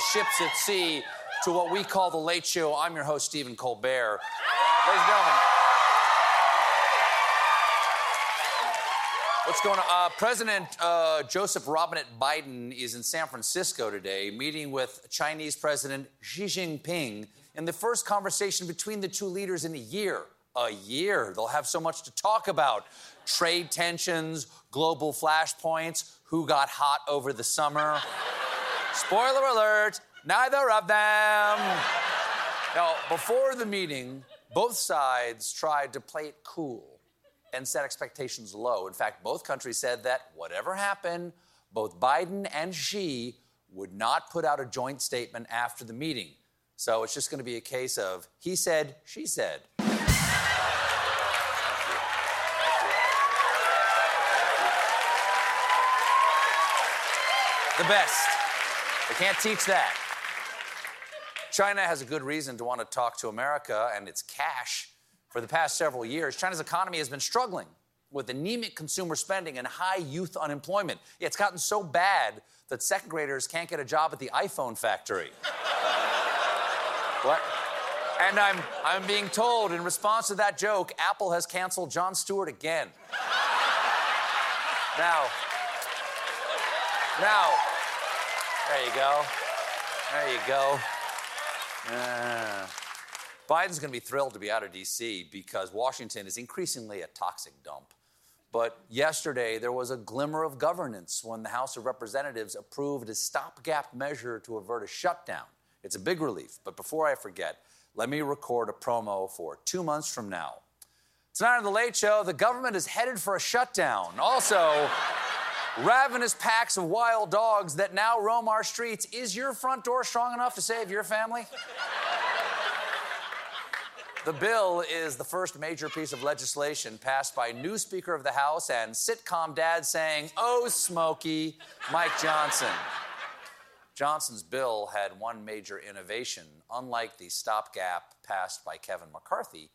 Ships at sea, to what we call the Late Show. I'm your host, Stephen Colbert. Ladies and gentlemen, what's going on? Uh, President uh, Joseph Robinette Biden is in San Francisco today, meeting with Chinese President Xi Jinping in the first conversation between the two leaders in a year. A year. They'll have so much to talk about trade tensions, global flashpoints, who got hot over the summer. Spoiler alert, neither of them. Now, before the meeting, both sides tried to play it cool and set expectations low. In fact, both countries said that whatever happened, both Biden and Xi would not put out a joint statement after the meeting. So it's just going to be a case of he said, she said. The best. They can't teach that. China has a good reason to want to talk to America and its cash. For the past several years, China's economy has been struggling with anemic consumer spending and high youth unemployment. It's gotten so bad that second graders can't get a job at the iPhone factory. what? And I'm, I'm being told in response to that joke, Apple has canceled Jon Stewart again. now, now, there you go. There you go. Uh, Biden's going to be thrilled to be out of D.C. because Washington is increasingly a toxic dump. But yesterday, there was a glimmer of governance when the House of Representatives approved a stopgap measure to avert a shutdown. It's a big relief. But before I forget, let me record a promo for two months from now. Tonight on The Late Show, the government is headed for a shutdown. Also, ravenous packs of wild dogs that now roam our streets. Is your front door strong enough to save your family? The bill is the first major piece of legislation passed by new Speaker of the House and sitcom dad saying, Oh, Smokey, Mike Johnson. Johnson's bill had one major innovation. Unlike the stopgap passed by Kevin McCarthy,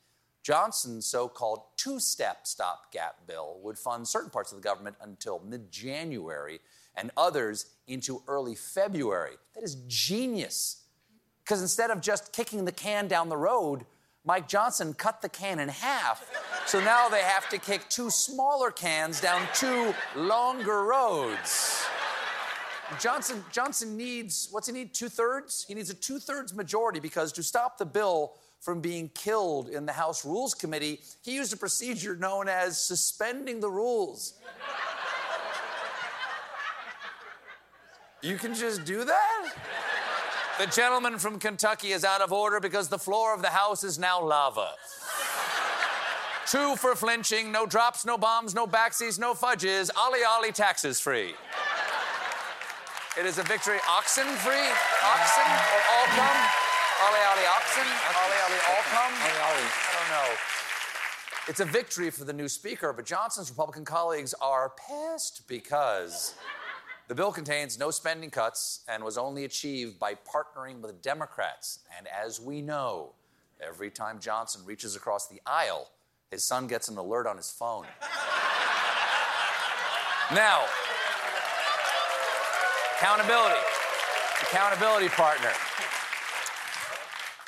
Johnson's so called two step stopgap bill would fund certain parts of the government until mid January and others into early February. That is genius. Because instead of just kicking the can down the road, Mike Johnson cut the can in half. So now they have to kick two smaller cans down two longer roads. Johnson, Johnson needs, what's he need? Two thirds? He needs a two thirds majority because to stop the bill from being killed in the House Rules Committee, he used a procedure known as suspending the rules. You can just do that? The gentleman from Kentucky is out of order because the floor of the House is now lava. Two for flinching, no drops, no bombs, no backseas, no fudges, ollie ollie taxes free. It is a victory. Oxen free? Oxen or all come? Ollie ollie oxen? Ollie ollie all come? I don't know. It's a victory for the new speaker, but Johnson's Republican colleagues are pissed because the bill contains no spending cuts and was only achieved by partnering with Democrats. And as we know, every time Johnson reaches across the aisle, his son gets an alert on his phone. now, accountability. Accountability partner.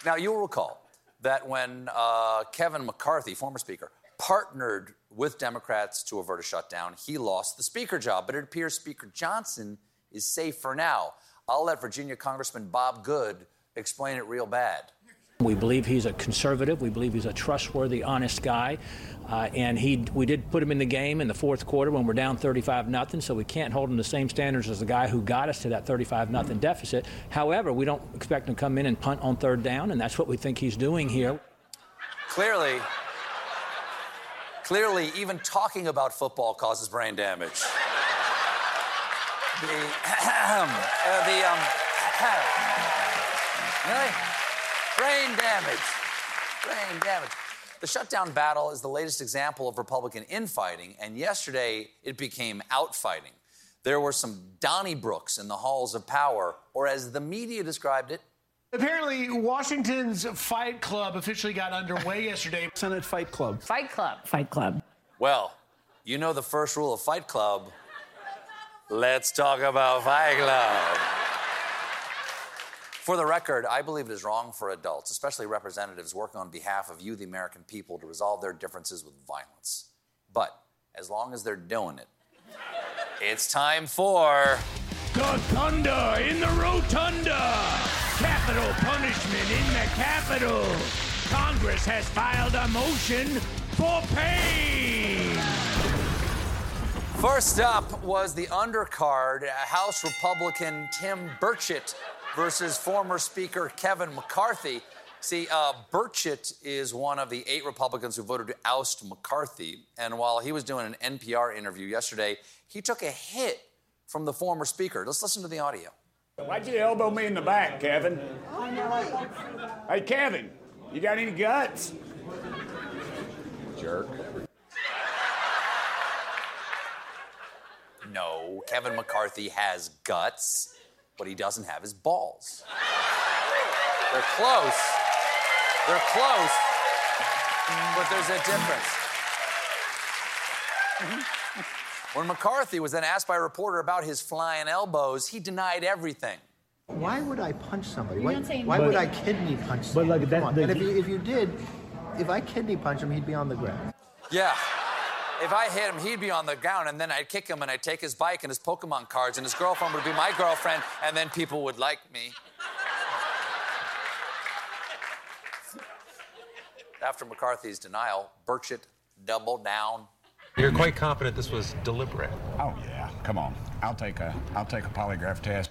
Now, you'll recall that when uh, Kevin McCarthy, former Speaker, partnered with Democrats to avert a shutdown. He lost the Speaker job, but it appears Speaker Johnson is safe for now. I'll let Virginia Congressman Bob Good explain it real bad. We believe he's a conservative. We believe he's a trustworthy, honest guy. Uh, and he, we did put him in the game in the fourth quarter when we're down 35 nothing. So we can't hold him to the same standards as the guy who got us to that 35 nothing deficit. However, we don't expect him to come in and punt on third down, and that's what we think he's doing here. Clearly, clearly, even talking about football causes brain damage. The, uh, the um, really? Brain damage. Brain damage. The shutdown battle is the latest example of Republican infighting, and yesterday it became outfighting. There were some Donnybrooks in the halls of power, or as the media described it, Apparently, Washington's Fight Club officially got underway yesterday. Senate Fight Club. Fight Club. Fight Club. well, you know the first rule of Fight Club. Let's talk about Fight Club. For the record, I believe it is wrong for adults, especially representatives working on behalf of you, the American people, to resolve their differences with violence. But as long as they're doing it, it's time for. The thunder in the rotunda. Capital punishment in the Capitol. Congress has filed a motion for pain. First up was the undercard uh, House Republican Tim Burchett versus former Speaker Kevin McCarthy. See, uh, Burchett is one of the eight Republicans who voted to oust McCarthy. And while he was doing an NPR interview yesterday, he took a hit from the former Speaker. Let's listen to the audio. Why'd you elbow me in the back, Kevin? Hey, Kevin, you got any guts? Jerk. No, Kevin McCarthy has guts. What he doesn't have is balls. They're close. They're close, but there's a difference. Mm-hmm. When McCarthy was then asked by a reporter about his flying elbows, he denied everything. Why would I punch somebody? Why, why would I kidney punch somebody? But like that- the- and if you, if you did, if I kidney punch him, he'd be on the ground. Yeah. If I hit him, he'd be on the ground, and then I'd kick him, and I'd take his bike and his Pokemon cards, and his girlfriend would be my girlfriend, and then people would like me. After McCarthy's denial, Burchett doubled down. You're quite confident this was deliberate. Oh yeah, come on. I'll take a I'll take a polygraph test.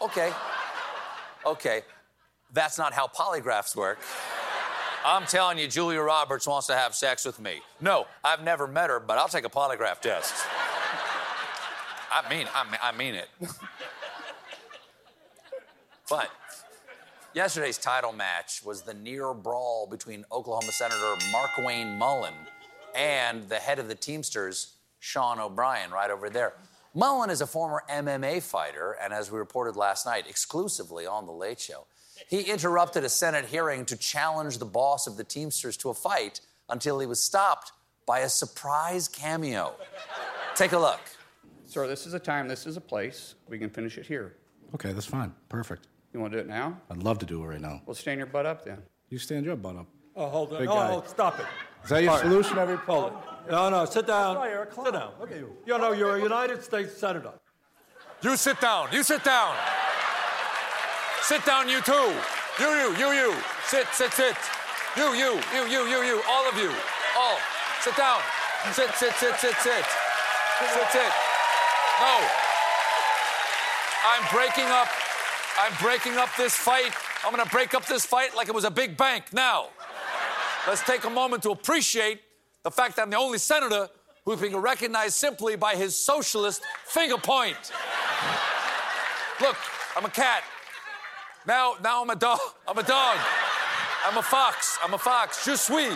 Okay. Okay. That's not how polygraphs work. I'm telling you, Julia Roberts wants to have sex with me. No, I've never met her, but I'll take a polygraph test. I mean, I mean, I mean it. but yesterday's title match was the near brawl between Oklahoma Senator Markwayne Mullin and the head of the Teamsters, Sean O'Brien, right over there. Mullin is a former MMA fighter, and as we reported last night, exclusively on The Late Show, he interrupted a Senate hearing to challenge the boss of the Teamsters to a fight until he was stopped by a surprise cameo. Take a look. Sir, this is a time, this is a place. We can finish it here. Okay, that's fine. Perfect. You want to do it now? I'd love to do it right now. Well, stand your butt up then. You stand your butt up. Oh, hold on. Big Oh, guy. oh, stop it. Is that your solution every Hold oh. it. No, no, sit down. Sit down. Okay, you. You know, you're a United States Senator. You sit down. You sit down. Sit down, you too. You, you, you, you. Sit, sit, sit. You, you, you, you, you, you. All of you. All. Sit down. Sit, sit, sit, sit, sit. Sit, sit. No. I'm breaking up. I'm breaking up this fight. I'm gonna break up this fight like it was a big bank now. Let's take a moment to appreciate the fact that I'm the only senator who's being recognized simply by his socialist finger point. Look, I'm a cat. Now, now I'm a dog. I'm a dog. I'm a fox. I'm a fox. Je suis.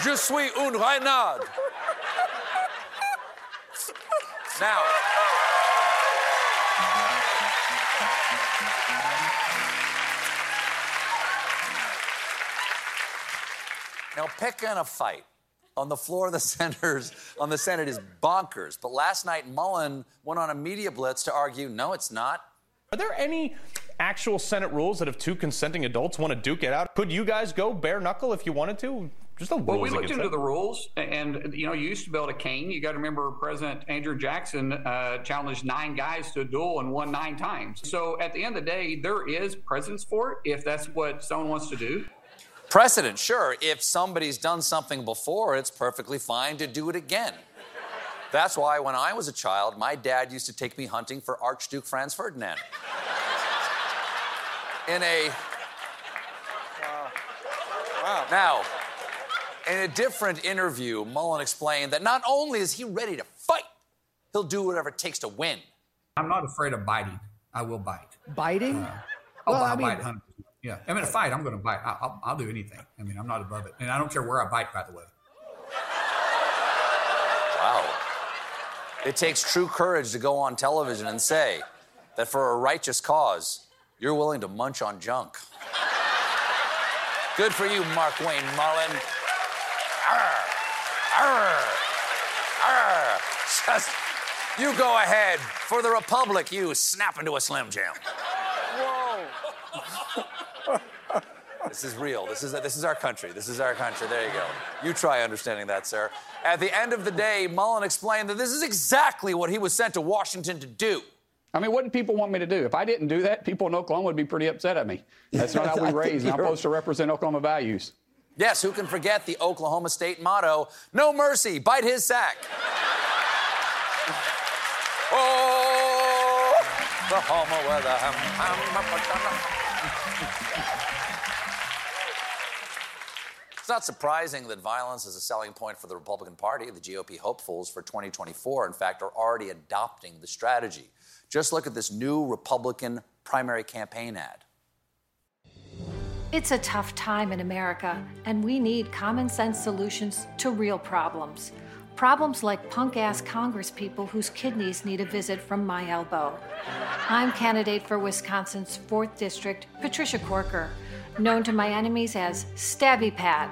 Je suis un renard. Now. Now, picking a fight on the floor of the Senators on the Senate is bonkers. But last night, Mullin went on a media blitz to argue, no, it's not. Are there any actual Senate rules that if two consenting adults want to duke it out, could you guys go bare knuckle if you wanted to? There's no Well, we looked into that. the rules, and you know, you used to build a cane. You got to remember President Andrew Jackson uh, challenged nine guys to a duel and won nine times. So at the end of the day, there is precedence for it if that's what someone wants to do. Precedent, sure. If somebody's done something before, it's perfectly fine to do it again. That's why when I was a child, my dad used to take me hunting for Archduke Franz Ferdinand. In a. wow. Now, in a different interview, Mullin explained that not only is he ready to fight, he'll do whatever it takes to win. I'm not afraid of biting. I will bite. Biting? Uh, oh, Well, I'll I mean- bite 100%. Yeah. I mean, a fight, I'm going to bite. I- I'll, I'll do anything. I mean, I'm not above it. And I don't care where I bite, by the way. Wow. It takes true courage to go on television and say that for a righteous cause, you're willing to munch on junk. Good for you, Mark Wayne Mullen. Arr, arr, arr. Just, you go ahead. For the Republic, you snap into a Slim Jim. This is real. This is, this is our country. This is our country. There you go. You try understanding that, sir. At the end of the day, Mullin explained that this is exactly what he was sent to Washington to do. I mean, what did people want me to do? If I didn't do that, people in Oklahoma would be pretty upset at me. That's not how we think raise, I'm supposed to represent Oklahoma values. Yes, who can forget the Oklahoma State motto no mercy, bite his sack. oh, Oklahoma ham, It's not surprising that violence is a selling point for the Republican Party. The GOP hopefuls for 2024, in fact, are already adopting the strategy. Just look at this new Republican primary campaign ad. It's a tough time in America, and we need common sense solutions to real problems. Problems like punk ass congresspeople whose kidneys need a visit from my elbow. I'm candidate for Wisconsin's 4th District, Patricia Corker, known to my enemies as Stabby Pat.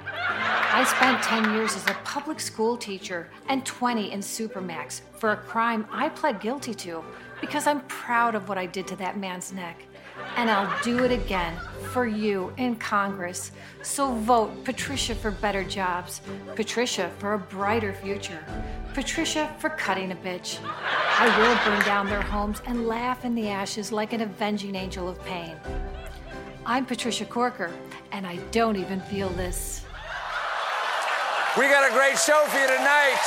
I spent 10 years as a public school teacher and 20 in Supermax for a crime I pled guilty to because I'm proud of what I did to that man's neck. And I'll do it again for you in Congress. So vote Patricia for better jobs, Patricia for a brighter future, Patricia for cutting a bitch. I will burn down their homes and laugh in the ashes like an avenging angel of pain. I'm Patricia Corker, and I don't even feel this. We got a great show for you tonight.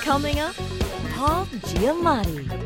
Coming up, Paul Giamatti.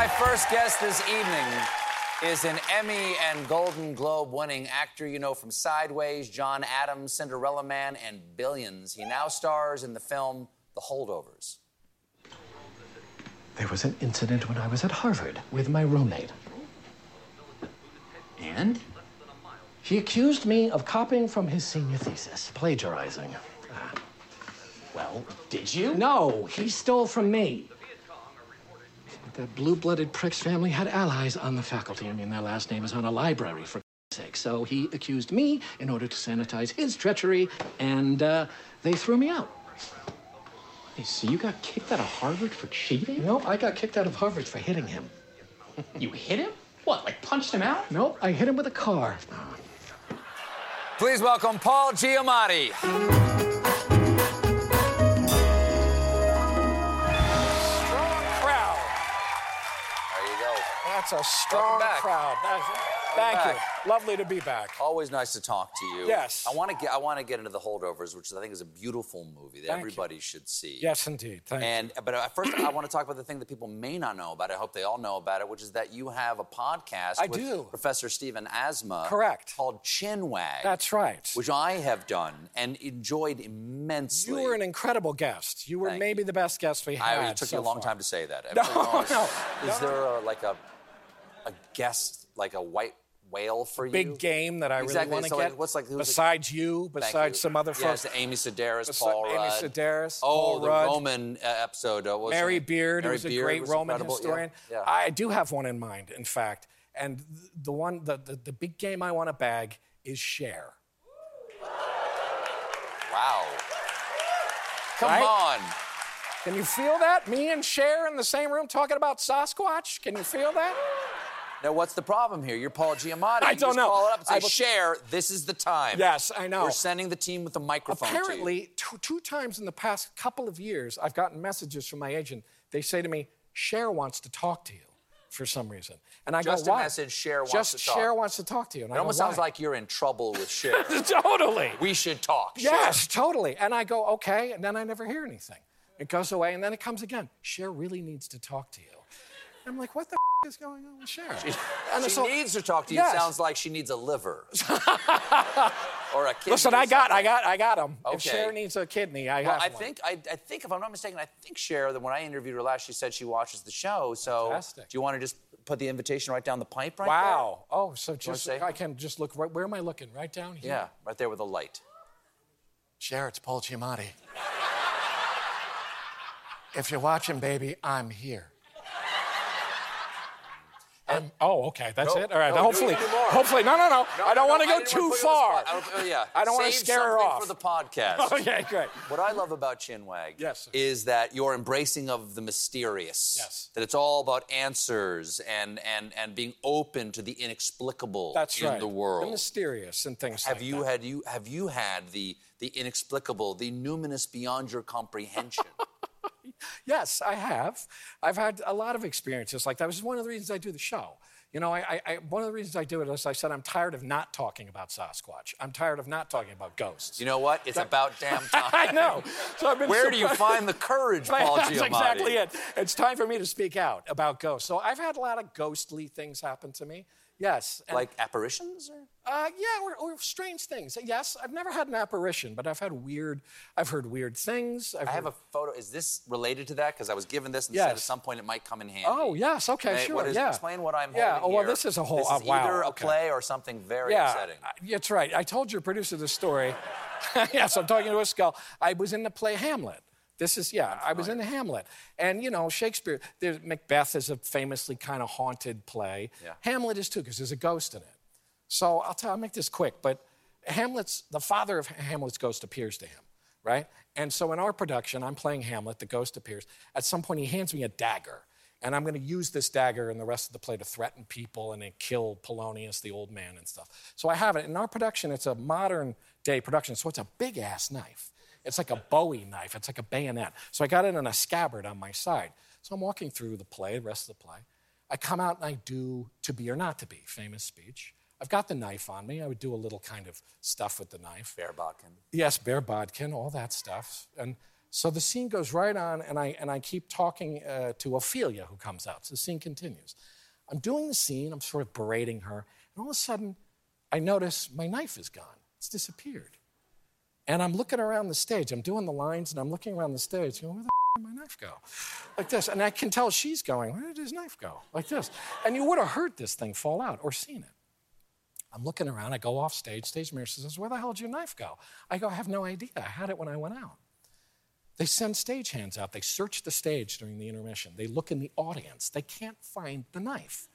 My first guest this evening is an Emmy and Golden Globe winning actor you know from Sideways, John Adams, Cinderella Man, and Billions. He now stars in the film The Holdovers. There was an incident when I was at Harvard with my roommate. And? He accused me of copying from his senior thesis, plagiarizing. Ah. well, did you? No, he stole from me. That blue blooded prick's family had allies on the faculty. I mean, their last name is on a library, for sake. So he accused me in order to sanitize his treachery, and uh, they threw me out. Hey, so you got kicked out of Harvard for cheating? No, I got kicked out of Harvard for hitting him. you hit him? What, like punched him out? No, I hit him with a car. Please welcome Paul Giamatti. That's a strong crowd. That's Thank back. you. Lovely to be back. Always nice to talk to you. Yes. I want to get I want to get into the holdovers, which I think is a beautiful movie that Thank you. everybody should see. Yes, indeed. Thank and but uh, first, I want to talk about the thing that people may not know about. I hope they all know about it, which is that you have a podcast. I with do. Professor Stephen Asma. Correct. Called Chinwag. That's right. Which I have done and enjoyed immensely. You were an incredible guest. You were maybe the best guest we had. I, it took so you a long far. time to say that. No, no, Is there a, like a a guest, like a white whale for you? Big game that I Exactly. really want to So, get. like, what's like besides you, besides you. some other Yes, folks. Amy Sedaris, Besi- Paul Amy Rudd. Sedaris, Oh, Paul the Rudd. Roman uh, episode. Uh, Mary? Beard, Mary who's a great Roman incredible. Historian. Yeah. I do have one in mind, in fact. And the one, the, the, the big game I want to bag is Cher. Wow. Come Right? on. Can you feel that? Me and Cher in the same room talking about Sasquatch? Can you feel that? Now, what's the problem here? You're Paul Giamatti. I You don't just know. Call it up and say, I "Cher. This is the time." Yes, I know. We're sending the team with the microphone. Apparently, two, two times in the past couple of years, I've gotten messages from my agent. They say to me, Cher wants to talk to you for some reason. And I Just go, a why? message, Cher wants Just to talk. Cher wants to talk to you. And It I go, almost sounds "Why?" like you're in trouble with Cher. totally. We should talk. Cher. Yes, totally. And I go, okay. And then I never hear anything. It goes away, and then it comes again. Cher really needs to talk to you. I'm like, what the f- is going on with Cher? She, And she so- needs to talk to you. Yes. Sounds like she needs a liver or a kidney. Listen, I got, I got, I got him. If Okay. Cher needs a kidney, I Well, have I one. think I, I think if I'm not mistaken, I think Cher that when I interviewed her last, she said she watches the show. So Fantastic. do you want to just put the invitation right down the pipe right wow. Oh, so wanna just say? I can just look right. Where am I looking? Right down here. Yeah, right there with the light. Cher, it's Paul Giamatti. if you're watching, baby, I'm here. I'm- oh, okay, that's No, it. All right, no, hopefully, hopefully, no, no, no. I don't want to go too wanna put you on the far. I don't- oh, yeah. I don't want to scare her off. for the podcast. Okay, great. What I love about Chinwag Yes, sir. is that your embracing of the mysterious. Yes. That it's all about answers and and and being open to the inexplicable That's in right. the world. The mysterious and things have like you that. had you have you had the the inexplicable, the numinous beyond your comprehension? Yes, I have. I've had a lot of experiences like that. Which is one of the reasons I do the show. You know, I, I, I, one of the reasons I do it is I said I'm tired of not talking about Sasquatch. I'm tired of not talking about ghosts. you know what? It's about damn time. I know. So I've been Where do you find the courage, Paul That's Giamatti? exactly it. It's time for me to speak out about ghosts. So I've had a lot of ghostly things happen to me. Yes. and- Like apparitions? Or? Uh, yeah, or, or strange things. Yes, I've never had an apparition, but I've had weird. I've heard weird things. I've I have heard- a photo. Is this related to that? Because I was given this and Yes. said at some point it might come in handy. Oh yes, okay, sure, what is, yeah. Explain what I'm Yeah, holding oh, well, here. this is a whole- This uh, is wow, either a play or something very yeah, upsetting. That's right. I told your producer the story. yes, I'm talking to a skull. I was in the play Hamlet. This is yeah. I was in Hamlet, and you know Shakespeare. There's, Macbeth is a famously kind of haunted play. Yeah. Hamlet is too because there's a ghost in it. So I'll tell. I'll make this quick, but Hamlet's the father of Hamlet's ghost appears to him, right? And so in our production, I'm playing Hamlet. The ghost appears. At some point, he hands me a dagger, and I'm going to use this dagger in the rest of the play to threaten people and then kill Polonius, the old man, and stuff. So I have it in our production. It's a modern day production, so it's a big ass knife. It's like a Bowie knife. It's like a bayonet. So I got it in a scabbard on my side. So I'm walking through the play, the rest of the play. I come out and I do "To Be or Not to Be," famous speech. I've got the knife on me. I would do a little kind of stuff with the knife. Bare bodkin. Yes, bare bodkin, all that stuff. And so the scene goes right on, and I, and I keep talking uh, to Ophelia, who comes out. So the scene continues. I'm doing the scene, I'm sort of berating her, and all of a sudden, I notice my knife is gone. It's disappeared. And I'm looking around the stage. I'm doing the lines, and I'm looking around the stage, going, where the f- did my knife go? Like this. And I can tell she's going, where did his knife go? Like this. And you would have heard this thing fall out or seen it. I'm looking around. I go off stage. Stage manager says, Where the hell did your knife go? I go, I have no idea. I had it when I went out. They send stagehands out. They search the stage during the intermission. They look in the audience. They can't find the knife.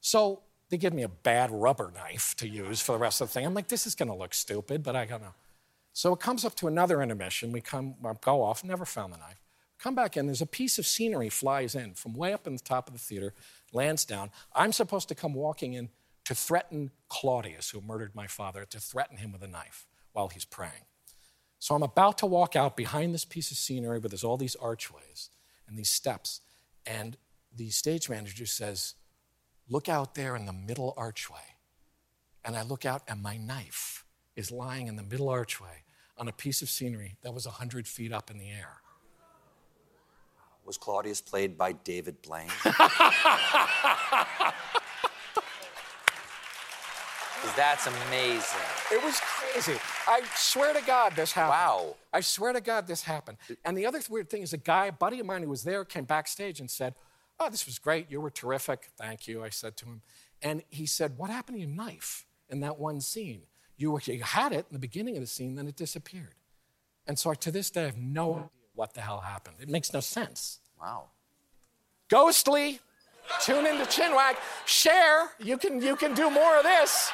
So they give me a bad rubber knife to use for the rest of the thing. I'm like, This is going to look stupid, but I don't know. So it comes up to another intermission. We come, uh, go off, never found the knife. Come back in, there's a piece of scenery flies in from way up in the top of the theater, lands down. I'm supposed to come walking in to threaten Claudius, who murdered my father, to threaten him with a knife while he's praying. So I'm about to walk out behind this piece of scenery, but there's all these archways and these steps. And the stage manager says, look out there in the middle archway. And I look out, and my knife is lying in the middle archway on a piece of scenery that was 100 feet up in the air. Was Claudius played by David Blaine? that's amazing. It was crazy. I swear to God this happened. Wow. I swear to God this happened. And the other weird thing is a guy, a buddy of mine who was there, came backstage and said, Oh, this was great. You were terrific. Thank you, I said to him. And he said, What happened to your knife in that one scene? You, you had it in the beginning of the scene, then it disappeared. And so I, to this day, I have no idea what the hell happened. It makes no sense. Wow. Ghostly, tune into Chinwag. Cher. You can, you can do more of this.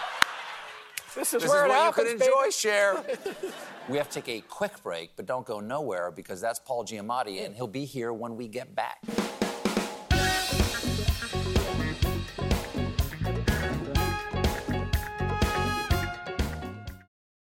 This is This where is it happens, you could enjoy, baby. Cher. we have to take a quick break, but don't go nowhere because that's Paul Giamatti, and he'll be here when we get back.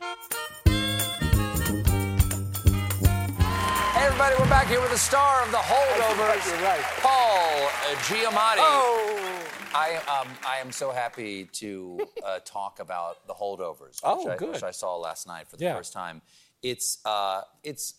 Hey, everybody, we're back here with the star of The Holdovers, Paul uh, Giamatti. Oh. I, um, I am so happy to uh, talk about The Holdovers, Oh, which, I, good. which I saw last night for the Yeah. first time. It's, uh, it's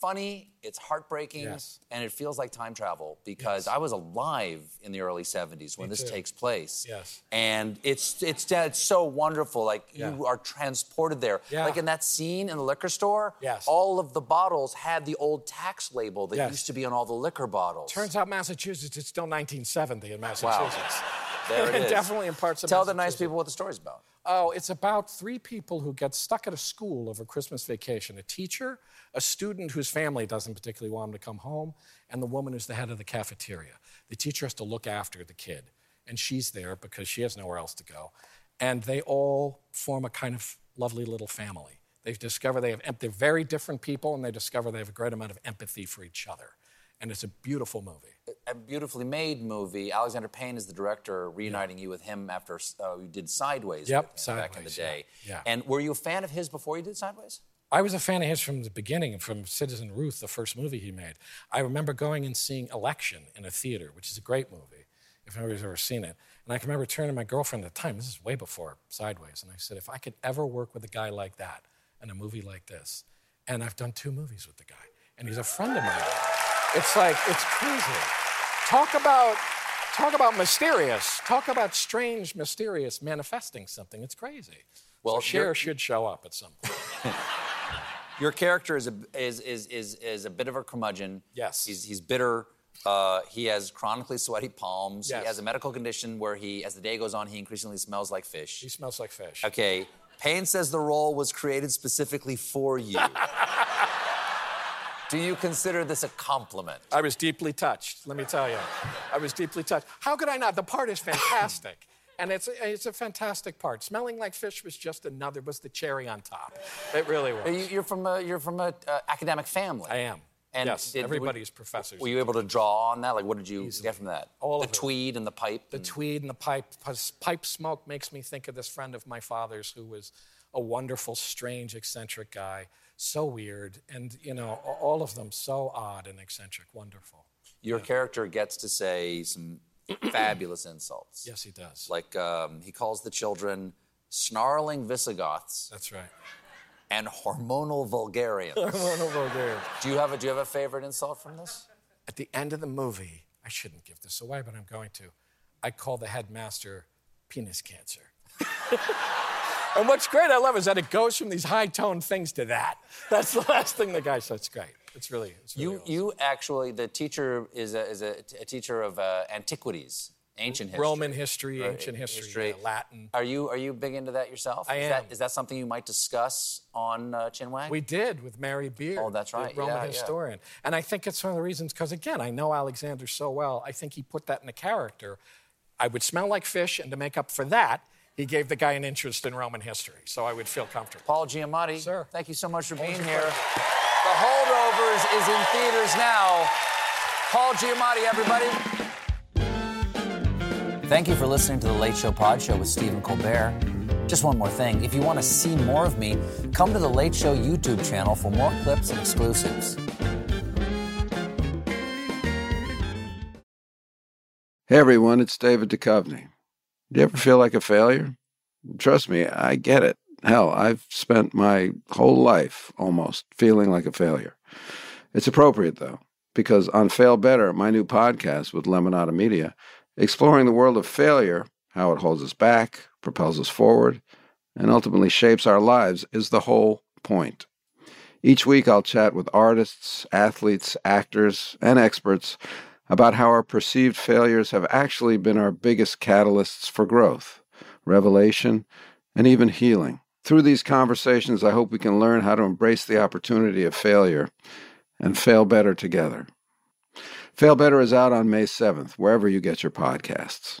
funny, it's heartbreaking, Yes. and it feels like time travel because I was alive in the early 70s when Me this too. takes place. Yes. And it's it's it's so wonderful. Like Yeah. you are transported there. Yeah. Like in that scene in the liquor store, Yes. all of the bottles had the old tax label that Yes. used to be on all the liquor bottles. Turns out Massachusetts, it's still 1970 in Massachusetts. Wow. There it is. Definitely in parts of Tell the nice people what the story's about. Oh, it's about three people who get stuck at a school over Christmas vacation a teacher, a student whose family doesn't particularly want him to come home, and the woman who's the head of the cafeteria. The teacher has to look after the kid, and she's there because she has nowhere else to go. And they all form a kind of lovely little family. They discover they have, they're very different people, and they discover they have a great amount of empathy for each other. And it's a beautiful movie. A beautifully made movie. Alexander Payne is the director, reuniting you with him after uh, you did Sideways Yep, him back in the day. yeah, yeah. And were you a fan of his before you did Sideways? I was a fan of his from the beginning, from Citizen Ruth, the first movie he made. I remember going and seeing Election in a theater, which is a great movie, if anybody's ever seen it. And I can remember turning to my girlfriend at the time, this is way before Sideways, and I said, if I could ever work with a guy like that in a movie like this, and I've done two movies with the guy, and he's a friend of mine. It's like, it's crazy. Talk about, talk about mysterious. Talk about strange, mysterious manifesting something. It's crazy. Well, Well, Cher should show up at some point. Your character is a is is is, is a bit of a curmudgeon. Yes. He's he's bitter. Uh, he has chronically sweaty palms. Yes. He has a medical condition where he, as the day goes on, he increasingly smells like fish. He smells like fish. Okay. Payne says the role was created specifically for you. Do you consider this a compliment? I was deeply touched, let me tell you. I was deeply touched. How could I not? The part is fantastic. And it's a, it's a fantastic part. Smelling like fish was just another, was the cherry on top. It really was. You- You're from a you're from a uh, academic family. I am. And yes, did- everybody's professors. Were you able to draw on that? Like, what did you get from that? All the of it. tweed and the pipe. The and- tweed and the pipe, pipe smoke makes me think of this friend of my father's who was a wonderful, strange, eccentric guy. So weird. And, you know, all of them so odd and eccentric. Wonderful. Your character gets to say some fabulous insults. Yes, he does. Like um, he calls the children snarling Visigoths. That's right. And hormonal vulgarians. Hormonal vulgarians. Do you have a Do you have a favorite insult from this? At the end of the movie, I shouldn't give this away, but I'm going to. I call the headmaster penis cancer. and what's great, I love, is that it goes from these high toned things to that. That's the last thing the guy says. It's great. It's really, it's really You you actually the teacher is a is a, a teacher of uh, antiquities, ancient history. Roman history, Right, ancient history, yeah, Latin. Are you are you big into that yourself? I is am. That, is that something you might discuss on uh, Chinwag? We did with Mary Beard. Oh, that's right. The Roman Yeah, yeah. historian. And I think it's one of the reasons, because again, I know Alexander so well, I think he put that in the character I would smell like fish, and to make up for that, he gave the guy an interest in Roman history, so I would feel comfortable. Paul Giamatti, Sir. thank you so much for Always being here. pleasure. The Is in theaters now. Paul Giamatti, everybody. Thank you for listening to the Late Show Pod Show with Stephen Colbert. Just one more thing. If you want to see more of me, come to the Late Show YouTube channel for more clips and exclusives. Hey everyone, it's David Duchovny. Do you ever feel like a failure? Trust me, I get it. Hell, I've spent my whole life almost feeling like a failure. It's appropriate though, because on Fail Better, my new podcast with Lemonada Media, exploring the world of failure, how it holds us back, propels us forward, and ultimately shapes our lives is the whole point. Each week, I'll chat with artists, athletes, actors, and experts about how our perceived failures have actually been our biggest catalysts for growth, revelation, and even healing. Through these conversations, I hope we can learn how to embrace the opportunity of failure and fail better together. Fail Better is out on May 7th, wherever you get your podcasts.